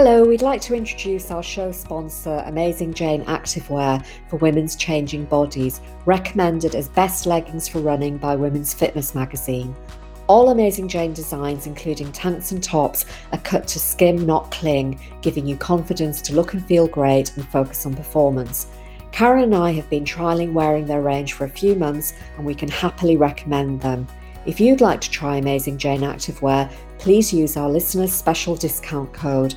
Hello, we'd like to introduce our show sponsor, Amazing Jane Activewear for women's changing bodies, recommended as best leggings for running by Women's Fitness magazine. All Amazing Jane designs, including tanks and tops, are cut to skim, not cling, giving you confidence to look and feel great and focus on performance. Karen and I have been trialling wearing their range for a few months and we can happily recommend them. If you'd like to try Amazing Jane Activewear, please use our listeners' special discount code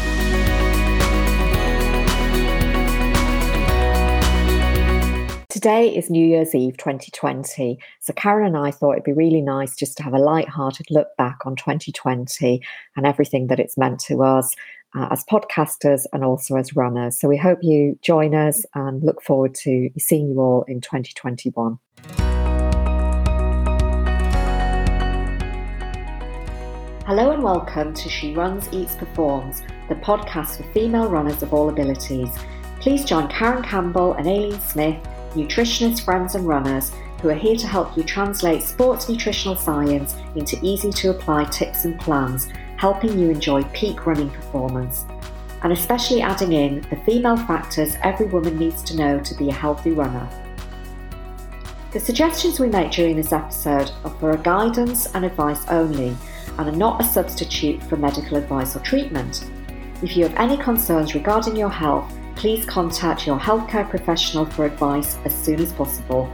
Today is New Year's Eve 2020, so Karen and I thought it'd be really nice just to have a light-hearted look back on 2020 and everything that it's meant to us uh, as podcasters and also as runners. So we hope you join us and look forward to seeing you all in 2021. Hello and welcome to She Runs, Eats, Performs, the podcast for female runners of all abilities. Please join Karen Campbell and Aileen Smith, nutritionists, friends, and runners, who are here to help you translate sports nutritional science into easy to apply tips and plans helping you enjoy peak running performance, and especially adding in the female factors every woman needs to know to be a healthy runner. The suggestions we make during this episode are for guidance and advice only and are not a substitute for medical advice or treatment. If you have any concerns regarding your health, please contact your healthcare professional for advice as soon as possible.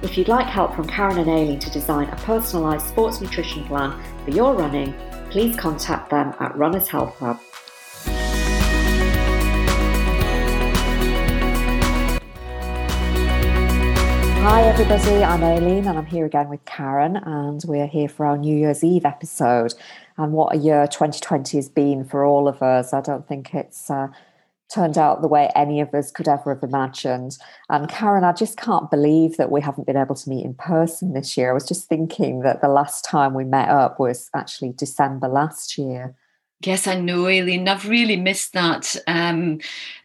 If you'd like help from Karen and Aileen to design a personalised sports nutrition plan for your running, please contact them at Runners Health Hub. Hi, everybody. I'm Aileen, and I'm here again with Karen, and we're here for our New Year's Eve episode. And what a year 2020 has been for all of us. I don't think it's uh, turned out the way any of us could ever have imagined. And Karen, I just can't believe that we haven't been able to meet in person this year. I was just thinking that the last time we met up was actually December last year. Yes, I know, Aileen. I've really missed that um,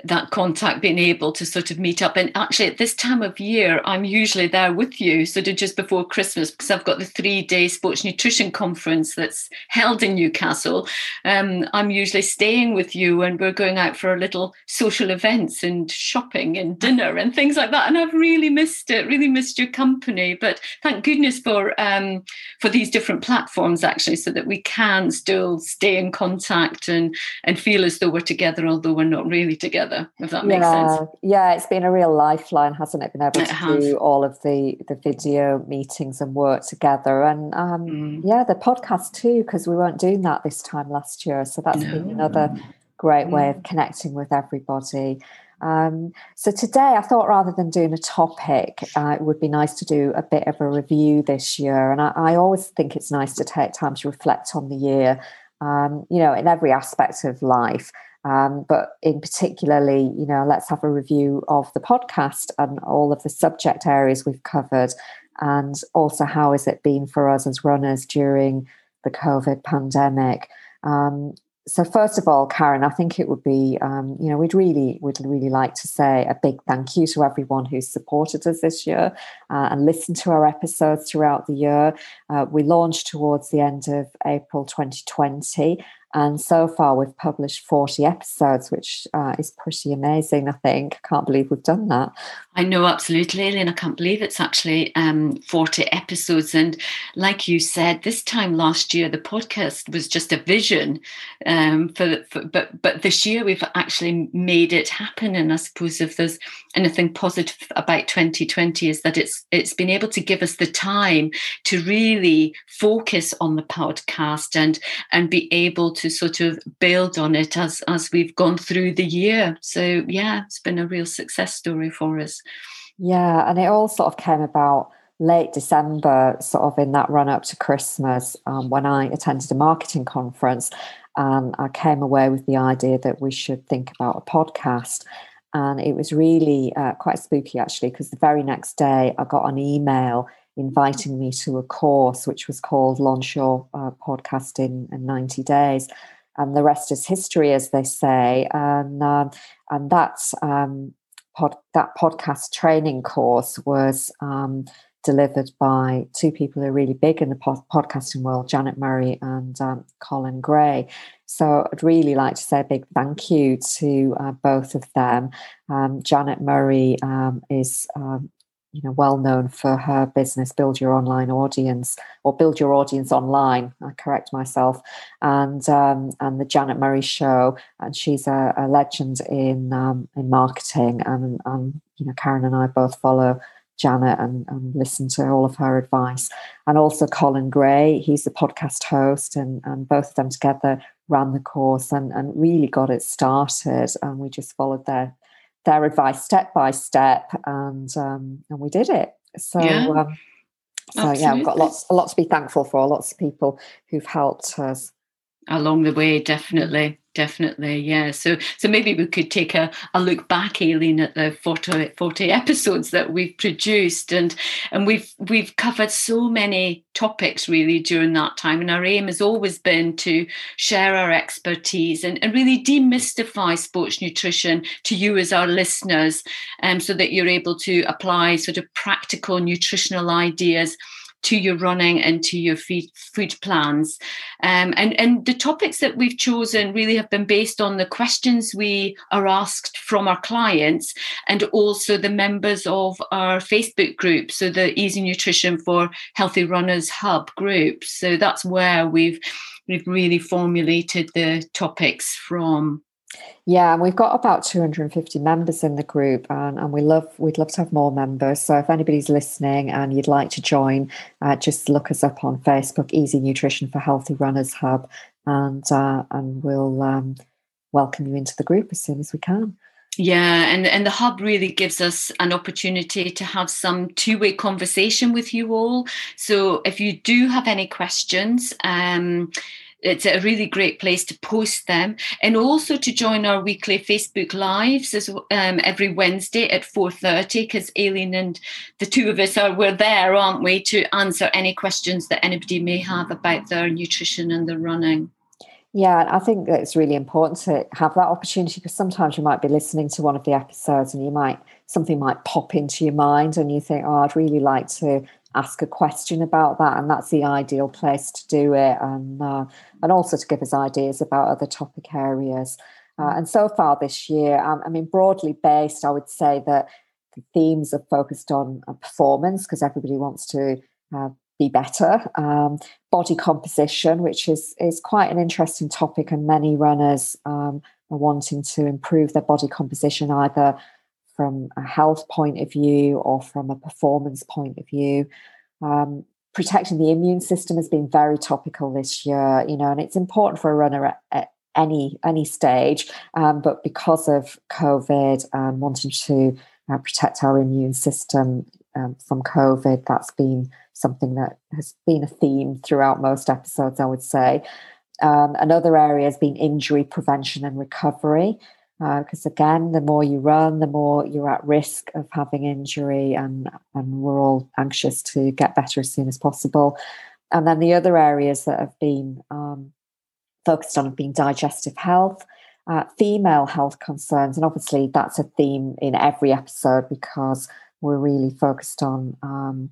that contact, being able to sort of meet up. And actually, at this time of year, I'm usually there with you, sort of just before Christmas, because I've got the three day sports nutrition conference that's held in Newcastle. Um, I'm usually staying with you, and we're going out for a little social events and shopping and dinner and things like that. And I've really missed it. Really missed your company. But thank goodness for um, for these different platforms, actually, so that we can still stay in contact and and feel as though we're together, although we're not really together. If that makes yeah. sense. Yeah, it's been a real lifeline, hasn't it? Been able it to has. do all of the the video meetings and work together, and um, mm. yeah, the podcast too, because we weren't doing that this time last year. So that's no. been another great way of mm. connecting with everybody. Um, so today I thought rather than doing a topic, uh, it would be nice to do a bit of a review this year. And I, I, always think it's nice to take time to reflect on the year um, you know, in every aspect of life. Um, but in particularly, you know, let's have a review of the podcast and all of the subject areas we've covered, and also how has it been for us as runners during the COVID pandemic. Um, so first of all, Karen, I think it would be, um, you know, we'd really, would really like to say a big thank you to everyone who's supported us this year uh, and listened to our episodes throughout the year. Uh, we launched towards the end of April 2020, and so far, we've published 40 episodes, which uh, is pretty amazing, I think. I can't believe we've done that. I know, absolutely, Aileen. I can't believe it's actually um, 40 episodes. And like you said, this time last year, the podcast was just a vision. Um, for, for, but, but this year, we've actually made it happen. And I suppose if there's anything positive about 2020 is that it's it's been able to give us the time to really focus on the podcast and and be able to sort of build on it as as we've gone through the year. So yeah, it's been a real success story for us. Yeah, and it all sort of came about late December, sort of in that run up to Christmas, um, when I attended a marketing conference. And I came away with the idea that we should think about a podcast. And it was really uh, quite spooky, actually, because the very next day I got an email inviting me to a course which was called Launch Your uh, Podcast in, in 90 Days. And the rest is history, as they say. And, um, and that's, um, pod, that podcast training course was um, delivered by two people who are really big in the podcasting world, Janet Murray and um, Colin Gray. So I'd really like to say a big thank you to uh, both of them. Um, Janet Murray um, is um, you know well known for her business build your online audience or build your audience online i correct myself and um, and the janet murray show and she's a, a legend in um, in marketing and, and you know karen and i both follow Janet and, and listen to all of her advice. And also Colin Gray, he's the podcast host, and, and both of them together ran the course and, and really got it started. And we just followed their their advice step by step, and um, and we did it. So. Yeah. Um, so Absolutely. yeah, we've got lots a lot to be thankful for. Lots of people who've helped us along the way. Definitely, definitely yeah. So so maybe we could take a, a look back aileen at the 40, 40 episodes that we've produced and and we've we've covered so many topics really during that time and our aim has always been to share our expertise and, and really demystify sports nutrition to you as our listeners um, so that you're able to apply sort of practical nutritional ideas to your running and to your food, food plans. Um, and, and the topics that we've chosen really have been based on the questions we are asked from our clients and also the members of our Facebook group, so the Easy Nutrition for Healthy Runners Hub group. So that's where we've we've really formulated the topics from. Yeah, and we've got about 250 members in the group, and, and we love we'd love to have more members. So if anybody's listening and you'd like to join, uh, just look us up on Facebook, Easy Nutrition for Healthy Runners Hub, and uh, and we'll um, welcome you into the group as soon as we can. Yeah, and, and the hub really gives us an opportunity to have some two way conversation with you all. So if you do have any questions, um, it's a really great place to post them. And also to join our weekly facebook lives as um, every wednesday at 4.30 because aileen and the two of us are we're there aren't we to answer any questions that anybody may have about their nutrition and their running. Yeah, I think that it's really important to have that opportunity because sometimes you might be listening to one of the episodes and you might something might pop into your mind and you think, oh, I'd really like to ask a question about that, and that's the ideal place to do it, and uh, and also to give us ideas about other topic areas. Uh, and so far this year, um, I mean, broadly based, I would say that the themes are focused on uh, performance because everybody wants to uh, be better. Um, body composition, which is is quite an interesting topic, and many runners um, are wanting to improve their body composition either from a health point of view or from a performance point of view. Um, protecting the immune system has been very topical this year, you know, and it's important for a runner at, at any any stage. Um, but because of COVID, um, wanting to uh, protect our immune system um, from COVID, that's been something that has been a theme throughout most episodes, I would say. Um, another area has been injury prevention and recovery because uh, again, the more you run, the more you're at risk of having injury, and and we're all anxious to get better as soon as possible. And then the other areas that have been um, focused on have been digestive health, uh, female health concerns, and obviously that's a theme in every episode because we're really focused on um,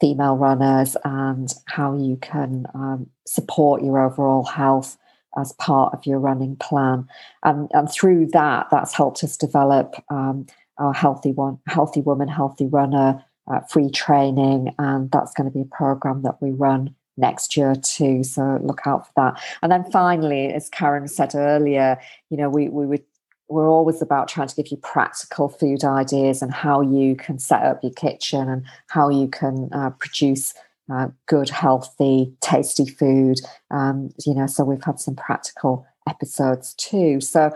female runners and how you can um, support your overall health as part of your running plan. And, and through that, that's helped us develop um, our healthy one, healthy woman, healthy runner, uh, free training, and that's going to be a program that we run next year too. So look out for that. And then finally, as Karen said earlier, you know, we we would we're always about trying to give you practical food ideas and how you can set up your kitchen and how you can uh, produce uh, good, healthy, tasty food. Um, you know, so we've had some practical episodes too. So,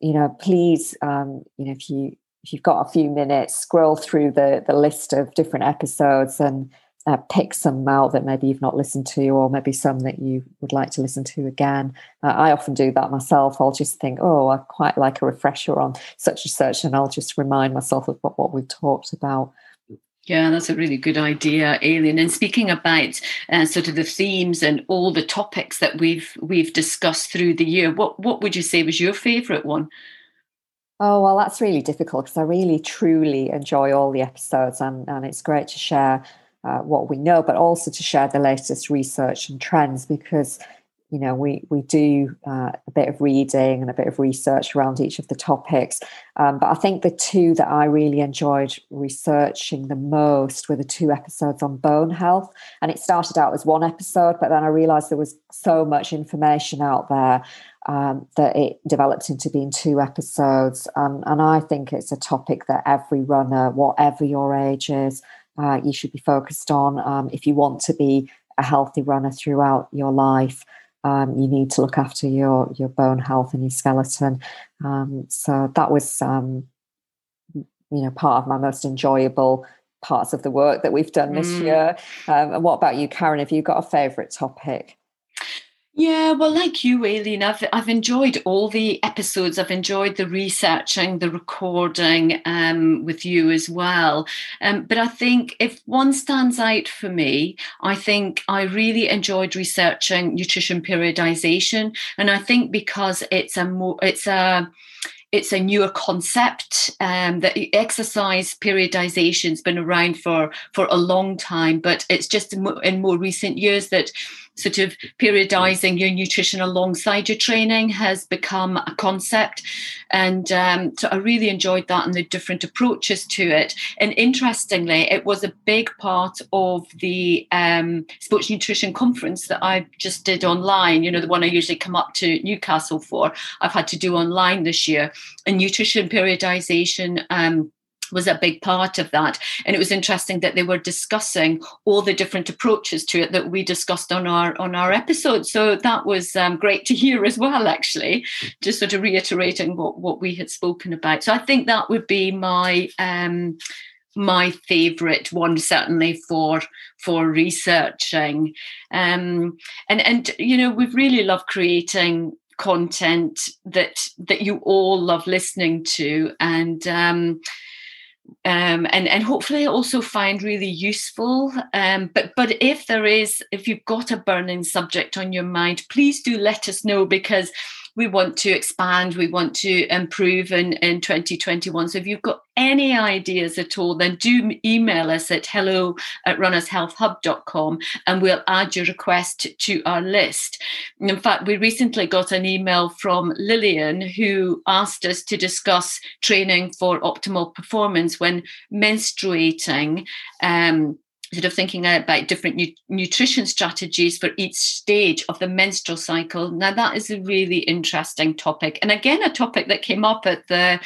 you know, please, um, you know, if you if you've got a few minutes, scroll through the the list of different episodes and uh, pick some out that maybe you've not listened to, or maybe some that you would like to listen to again. Uh, I often do that myself. I'll just think, oh, I quite like a refresher on such and such, and I'll just remind myself of what, what we've talked about Yeah, that's a really good idea, Aileen. And speaking about uh, sort of the themes and all the topics that we've we've discussed through the year, what what would you say was your favourite one? Oh well, that's really difficult because I really truly enjoy all the episodes, and and it's great to share uh, what we know, but also to share the latest research and trends because you know we we do uh, a bit of reading and a bit of research around each of the topics. Um, but i think the two that i really enjoyed researching the most were the two episodes on bone health. And it started out as one episode but then i realized there was so much information out there um, that it developed into being two episodes. Um, and i think it's a topic that every runner whatever your age is uh, you should be focused on um, if you want to be a healthy runner throughout your life um, you need to look after your your bone health and your skeleton. Um, so that was, um, you know, part of my most enjoyable parts of the work that we've done this mm. year. Um, and what about you, Karen? Have you got a favourite topic? Yeah, well, like you, Aileen, I've I've enjoyed all the episodes. I've enjoyed the researching, the recording um, with you as well. Um, but I think if one stands out for me, I think I really enjoyed researching nutrition periodization, and I think because it's a more it's a it's a newer concept um, that exercise periodization has been around for for a long time but it's just in more recent years that sort of periodizing your nutrition alongside your training has become a concept. And um, so I really enjoyed that and the different approaches to it. And interestingly, it was a big part of the um, sports nutrition conference that I just did online, you know, the one I usually come up to Newcastle for. I've had to do online this year. And nutrition periodization. Um, was a big part of that. And it was interesting that they were discussing all the different approaches to it that we discussed on our on our episode. So that was um, great to hear as well, actually, just sort of reiterating what, what we had spoken about. So I think that would be my um, my favorite one certainly for for researching um and and you know we've really loved creating content that that you all love listening to and um um, and and hopefully also find really useful. Um, but but if there is, if you've got a burning subject on your mind, please do let us know because we want to expand, we want to improve in, in 2021. So if you've got any ideas at all, then do email us at hello at runnershealthhub.com and we'll add your request to our list. in fact, we recently got an email from Lillian who asked us to discuss training for optimal performance when menstruating. Um, sort of thinking about different nu- nutrition strategies for each stage of the menstrual cycle. Now that is a really interesting topic, and again a topic that came up at the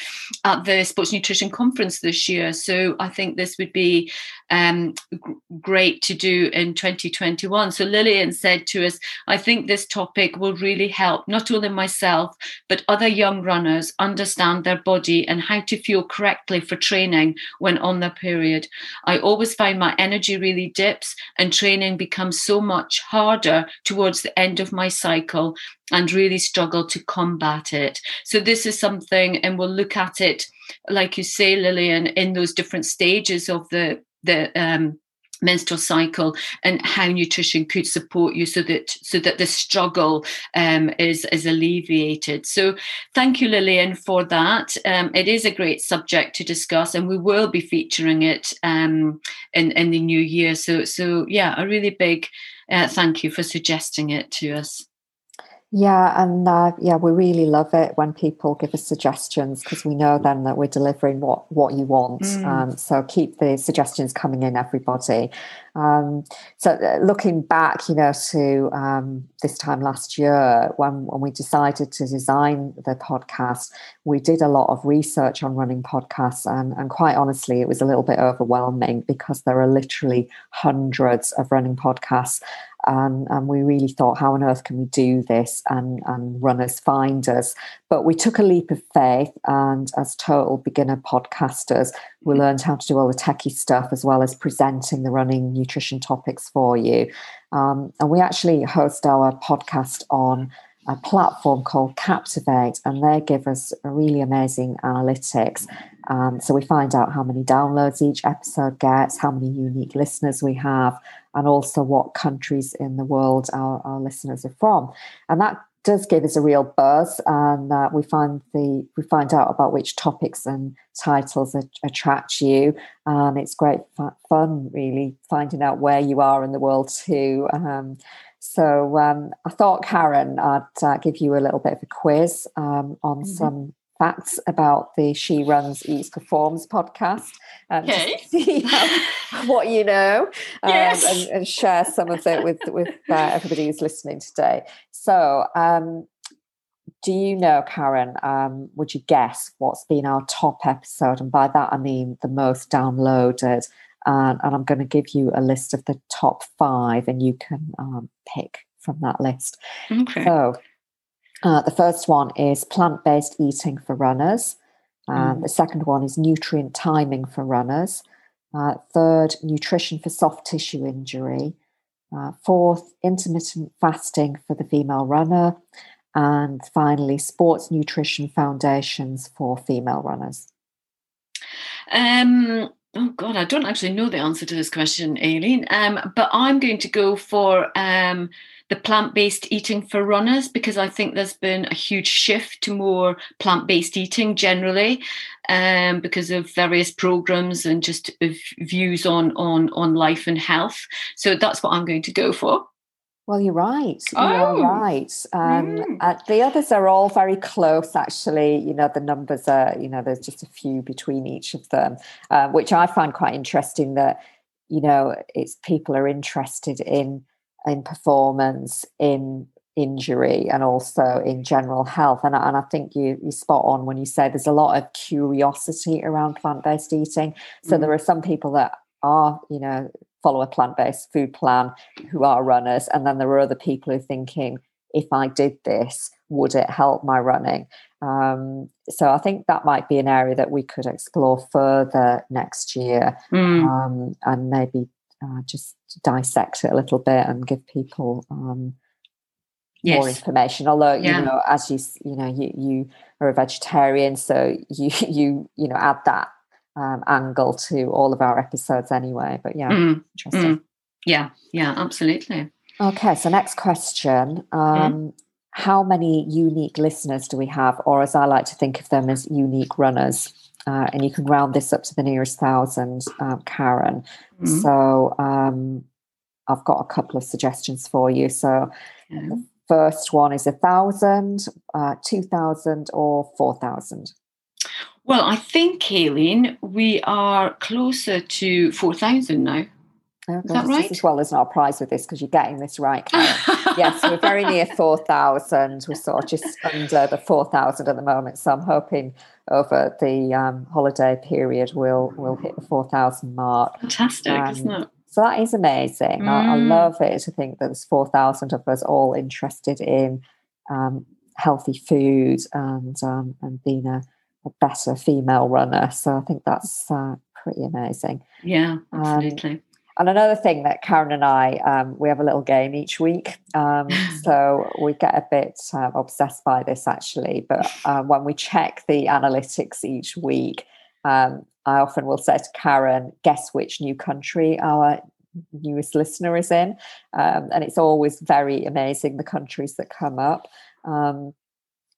at the sports nutrition conference this year. So I think this would be um, g- great to do in 2021. So Lillian said to us, I think this topic will really help not only myself, but other young runners understand their body and how to fuel correctly for training when on their period. I always find my energy really dips and training becomes so much harder towards the end of my cycle and really struggle to combat it. So this is something, and we'll look at it, like you say, Lillian, in those different stages of the the um, menstrual cycle and how nutrition could support you so that so that the struggle um, is is alleviated. So thank you lillian for that. Um, it is a great subject to discuss and we will be featuring it um, in in the new year. So so yeah a really big uh, thank you for suggesting it to us yeah, and uh, yeah, we really love it when people give us suggestions because we know then that we're delivering what what you want. Mm. Um, so keep the suggestions coming in, everybody. Um, so uh, looking back, you know, to um, this time last year when when we decided to design the podcast, we did a lot of research on running podcasts, and and quite honestly, it was a little bit overwhelming because there are literally hundreds of running podcasts and, and we really thought, how on earth can we do this and, and runners find us? But we took a leap of faith, and as total beginner podcasters, we mm-hmm. learned how to do all the techie stuff as well as presenting the running nutrition topics for you. Um, and we actually host our podcast on a platform called Captivate, and they give us really amazing analytics. Um, so we find out how many downloads each episode gets, how many unique listeners we have, and also what countries in the world our, our listeners are from. And that does give us a real buzz, and uh, we find the we find out about which topics and titles attract you, and it's great fun, really finding out where you are in the world too. Um, so um, I thought, Karen, I'd uh, give you a little bit of a quiz um, on mm-hmm. some facts about the She Runs Eats Performs podcast and okay. see how, what you know um, yes. and, and, share some of it with, with uh, everybody who's listening today. So, um, do you know, Karen, um, would you guess what's been our top episode? And by that, I mean the most downloaded. and I'm going to give you a list of the top five, and you can um, pick from that list. Okay. So, uh, the first one is plant based eating for runners. Uh, mm. The second one is nutrient timing for runners. Uh, third, nutrition for soft tissue injury. Uh, fourth, intermittent fasting for the female runner. And finally, sports nutrition foundations for female runners. Um, oh God, I don't actually know the answer to this question, Aileen. Um, but I'm going to go for um, the plant based eating for runners because I think there's been a huge shift to more plant based eating generally um, because of various programs and just views on, on, on life and health. So that's what I'm going to go for. Well, you're right. You're oh. right. Um, mm. uh, the others are all very close, actually. You know, the numbers are, you know, there's just a few between each of them, uh, which I find quite interesting that, you know, it's people are interested in in performance, in injury, and also in general health. And, and I think you you spot on when you say there's a lot of curiosity around plant based eating. So mm. there are some people that are, you know, follow a plant based food plan who are runners, and then there are other people who are thinking, if I did this, would it help my running? Um, so I think that might be an area that we could explore further next year, mm. um, and maybe uh, just dissect it a little bit and give people um, yes. more information. Although yeah. you know, as you you know, you you are a vegetarian, so you you you know add that um, angle to all of our episodes anyway. But yeah, mm. interesting. Mm. Yeah, yeah, absolutely. Okay, so next question. Mm. Um, mm. How many unique listeners do we have, or as I like to think of them as unique runners? uh, and you can round this up to the nearest thousand, um, Karen. Mm-hmm. So um, I've got a couple of suggestions for you. So the first one is a thousand, uh, two thousand, or four thousand. Well, I think, Kayleen, we are closer to four thousand now. Oh, is that right? As well, there's not a prize with this because you're getting this right. yes, we're very near 4,000. We're sort of just under the 4,000 at the moment. So I'm hoping over the um, holiday period we'll we'll hit the 4,000 mark. Fantastic, um, isn't it? So that is amazing. Mm. I, I, mm. love it to think that there's 4,000 of us all interested in um, healthy food and um, and being a, a, better female runner. So I think that's uh, pretty amazing. Yeah, um, absolutely. And another thing that Karen and I, um, we have a little game each week. Um, so we get a bit uh, obsessed by this actually. But uh, when we check the analytics each week, um, I often will say to Karen, guess which new country our newest listener is in. Um, and it's always very amazing the countries that come up. Um,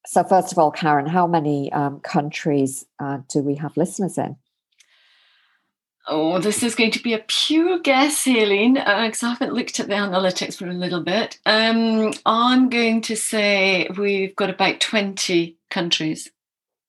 so, first of all, Karen, how many um, countries uh, do we have listeners in? Oh, this is going to be a pure guess, Aileen, because uh, I haven't looked at the analytics for a little bit. Um, I'm going to say we've got about 20 countries.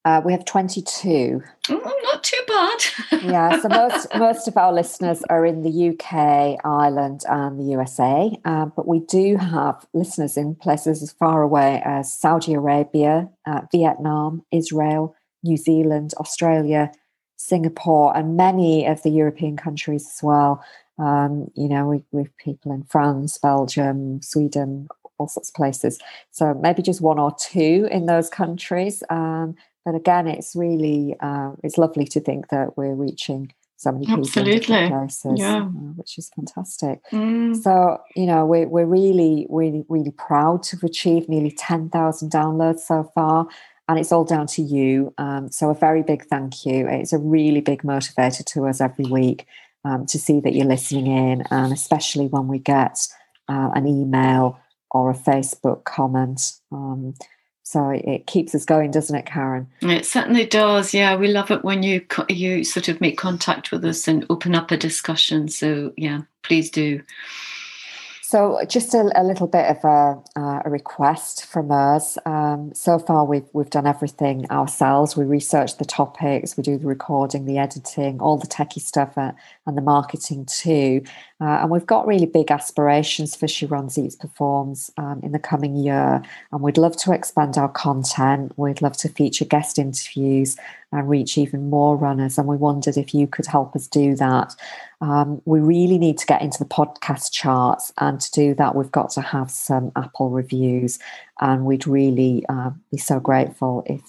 Uh, we have 22. Oh, not too bad. yeah, so most, most of our listeners are in the UK, Ireland, and the USA. Uh, but we do have listeners in places as far away as Saudi Arabia, uh, Vietnam, Israel, New Zealand, Australia, Singapore, and many of the European countries as well. Um, you know, we, we have people in France, Belgium, Sweden, all sorts of places. So maybe just one or two in those countries. Um, but again, it's really uh, it's lovely to think that we're reaching so many people Absolutely. places, yeah. uh, which is fantastic. Mm. So, you know, we're, we're really, really, really proud to have achieved nearly 10,000 downloads so far. And it's all down to you. Um, so, a very big thank you. It's a really big motivator to us every week um, to see that you're listening in, and especially when we get uh, an email or a Facebook comment. Um, so it keeps us going, doesn't it, Karen? It certainly does. Yeah, we love it when you you sort of make contact with us and open up a discussion. So yeah, please do. So, just a, a little bit of a, uh, a request from us. Um, so far, we've we've done everything ourselves. We research the topics, we do the recording, the editing, all the techie stuff, uh, and the marketing too. Uh, and we've got really big aspirations for She Runs Eats Performs um, in the coming year. And we'd love to expand our content. We'd love to feature guest interviews and reach even more runners. And we wondered if you could help us do that. Um, we really need to get into the podcast charts, and to do that, we've got to have some Apple reviews. And we'd really uh, be so grateful if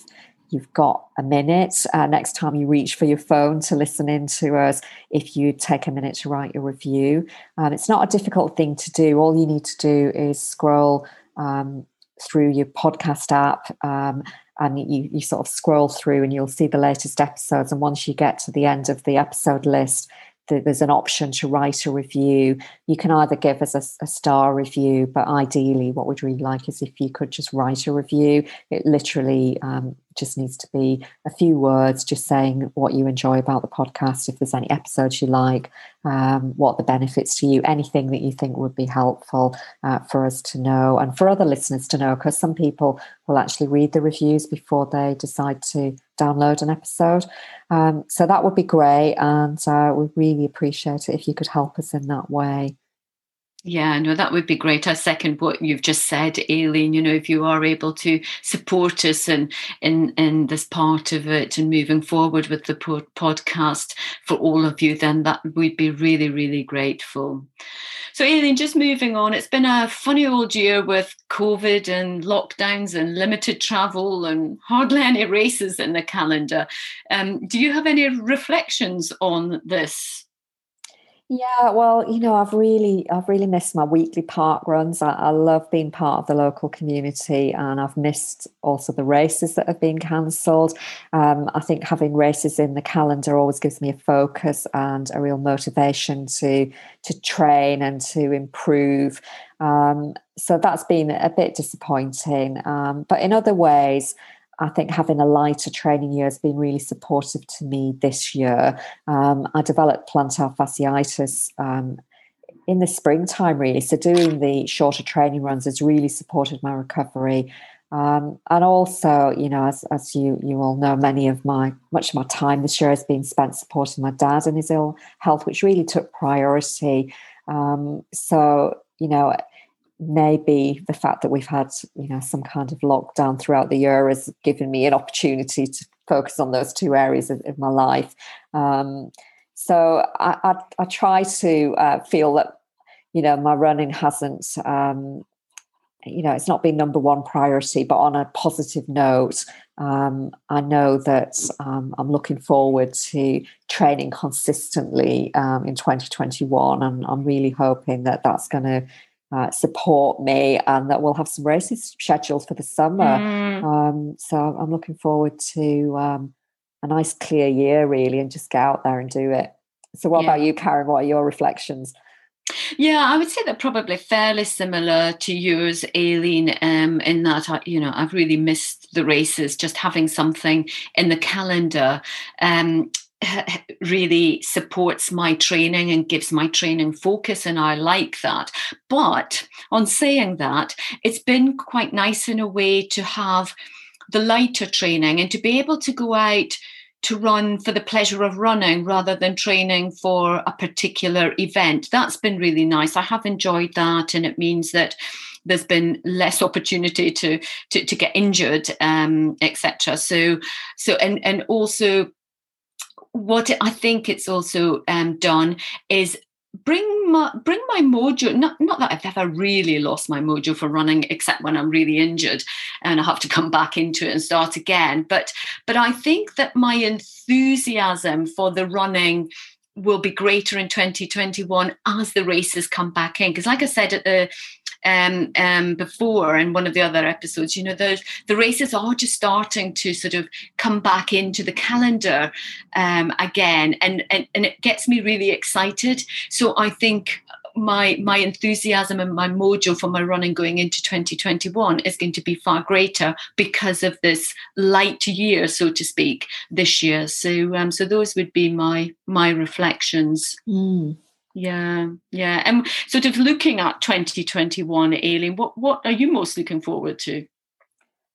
you've got a minute uh, next time you reach for your phone to listen in to us if you take a minute to write your review um, it's not a difficult thing to do all you need to do is scroll um, through your podcast app um, and you, you sort of scroll through and you'll see the latest episodes and once you get to the end of the episode list there's an option to write a review. You can either give us a, a, star review, but ideally, what we'd really like is if you could just write a review. It literally um, just needs to be a few words, just saying what you enjoy about the podcast, if there's any episodes you like, um, what the benefits to you, anything that you think would be helpful uh, for us to know and for other listeners to know, because some people will actually read the reviews before they decide to download an episode. Um, so that would be great, and uh, we really appreciate it if you could help us in that way. Yeah, no, that would be great. I second what you've just said, Aileen. You know, if you are able to support us in in in this part of it and moving forward with the podcast for all of you, then that we'd be really, really grateful. So, Aileen, just moving on, it's been a funny old year with COVID and lockdowns and limited travel and hardly any races in the calendar. Um, do you have any reflections on this? Yeah, well, you know, I've really, I've really missed my weekly park runs. I, I, love being part of the local community, and I've missed also the races that have been cancelled. Um, I think having races in the calendar always gives me a focus and a real motivation to to train and to improve. Um, so that's been a bit disappointing, um, but in other ways. I think having a lighter training year has been really supportive to me this year. Um, I developed plantar fasciitis um, in the springtime, really. So doing the shorter training runs has really supported my recovery. Um, and also, you know, as, as you you all know, many of my much of my time this year has been spent supporting my dad in his ill health, which really took priority. Um, so, you know, maybe the fact that we've had you know some kind of lockdown throughout the year has given me an opportunity to focus on those two areas of, of my life. Um, so I, I, I, try to uh, feel that you know my running hasn't um, you know it's not been number one priority but on a positive note um, i know that um, i'm looking forward to training consistently um, in 2021 and i'm really hoping that that's going to uh, support me and that we'll have some races scheduled for the summer. Mm. Um, so I'm looking forward to um, a nice clear year, really, and just get out there and do it. So, what yeah. about you, Karen? What are your reflections? Yeah, I would say that probably fairly similar to yours, Aileen, um, in that I, you know I've really missed the races. Just having something in the calendar. Um, really supports my training and gives my training focus and I like that. But on saying that it's been quite nice in a way to have the lighter training and to be able to go out to run for the pleasure of running rather than training for a particular event. That's been really nice. I have enjoyed that and it means that there's been less opportunity to to, to get injured um, etc so so and and also what I think it's also um, done is bring my bring my mojo not not that i've ever really lost my mojo for running except when i'm really injured and i have to come back into it and start again but but i think that my enthusiasm for the running will be greater in 2021 as the races come back in. Because, like I said at the um, um, before in one of the other episodes, you know, those the races are just starting to sort of come back into the calendar um, again, and, and and it gets me really excited. So I think my my enthusiasm and my mojo for my running going into 2021 is going to be far greater because of this light year so to speak this year so um so those would be my my reflections mm. Yeah yeah and sort of looking at 2021 aileen what what are you most looking forward to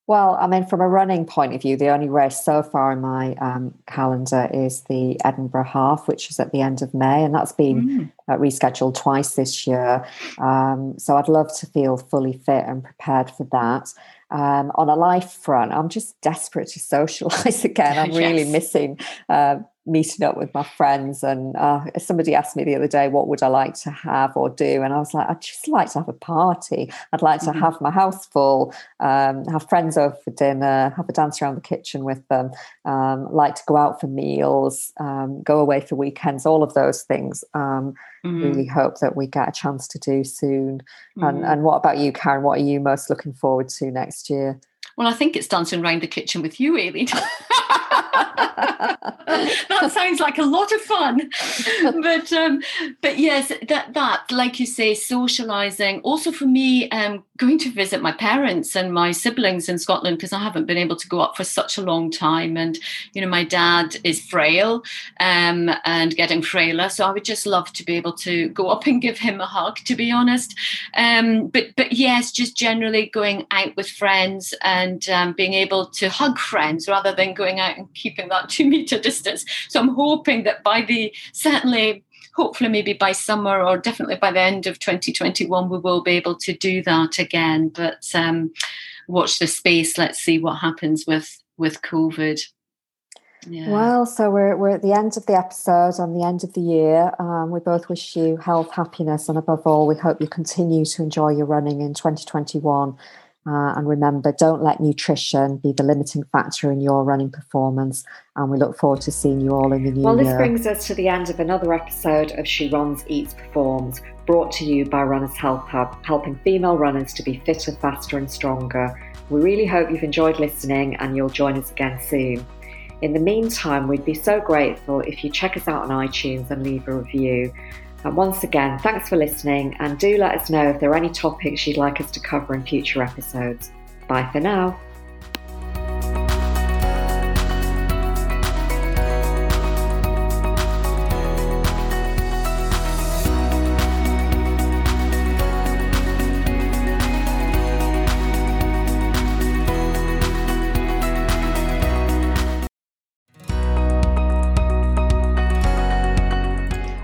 well, I mean, from a running point of view, the only race so far in my um, calendar is the Edinburgh Half, which is at the end of May, and that's been mm. uh, rescheduled twice this year. Um, so I'd love to feel fully fit and prepared for that. Um, on a life front, I'm just desperate to socialize again. I'm really yes. missing uh, meeting up with my friends. And uh, somebody asked me the other day, what would I like to have or do? And I was like, I'd just like to have a party. I'd like to mm-hmm. have my house full, um, have friends over for dinner, have a dance around the kitchen with them, um, like to go out for meals, um, go away for weekends, all of those things. Um, mm-hmm. Really hope that we get a chance to do soon. Mm-hmm. And, and what about you, Karen? What are you most looking forward to next year? Well, I think it's dancing around the kitchen with you, Aileen. that sounds like a lot of fun. But um but yes that that like you say socializing. Also for me um going to visit my parents and my siblings in Scotland because I haven't been able to go up for such a long time. And you know my dad is frail um and getting frailer. So I would just love to be able to go up and give him a hug to be honest. Um but but yes just generally going out with friends and um, being able to hug friends rather than going out and keeping that two meter distance. So I'm hoping that by the certainly hopefully maybe by summer or definitely by the end of 2021 we will be able to do that again but um, watch the space let's see what happens with with covid yeah. Well, so we're we're at the end of the episode and the end of the year. Um, we both wish you health, happiness, and above all, we hope you continue to enjoy your running in 2021 uh, and remember, don't let nutrition be the limiting factor in your running performance. And we look forward to seeing you all in the new well, year. Well, this brings us to the end of another episode of She Runs, Eats, Performs, brought to you by Runners Health Hub, helping female runners to be fitter, faster, and stronger. We really hope you've enjoyed listening and you'll join us again soon. In the meantime, we'd be so grateful if you check us out on iTunes and leave a review. And once again, thanks for listening and do let us know if there are any topics you'd like us to cover in future episodes. Bye for now.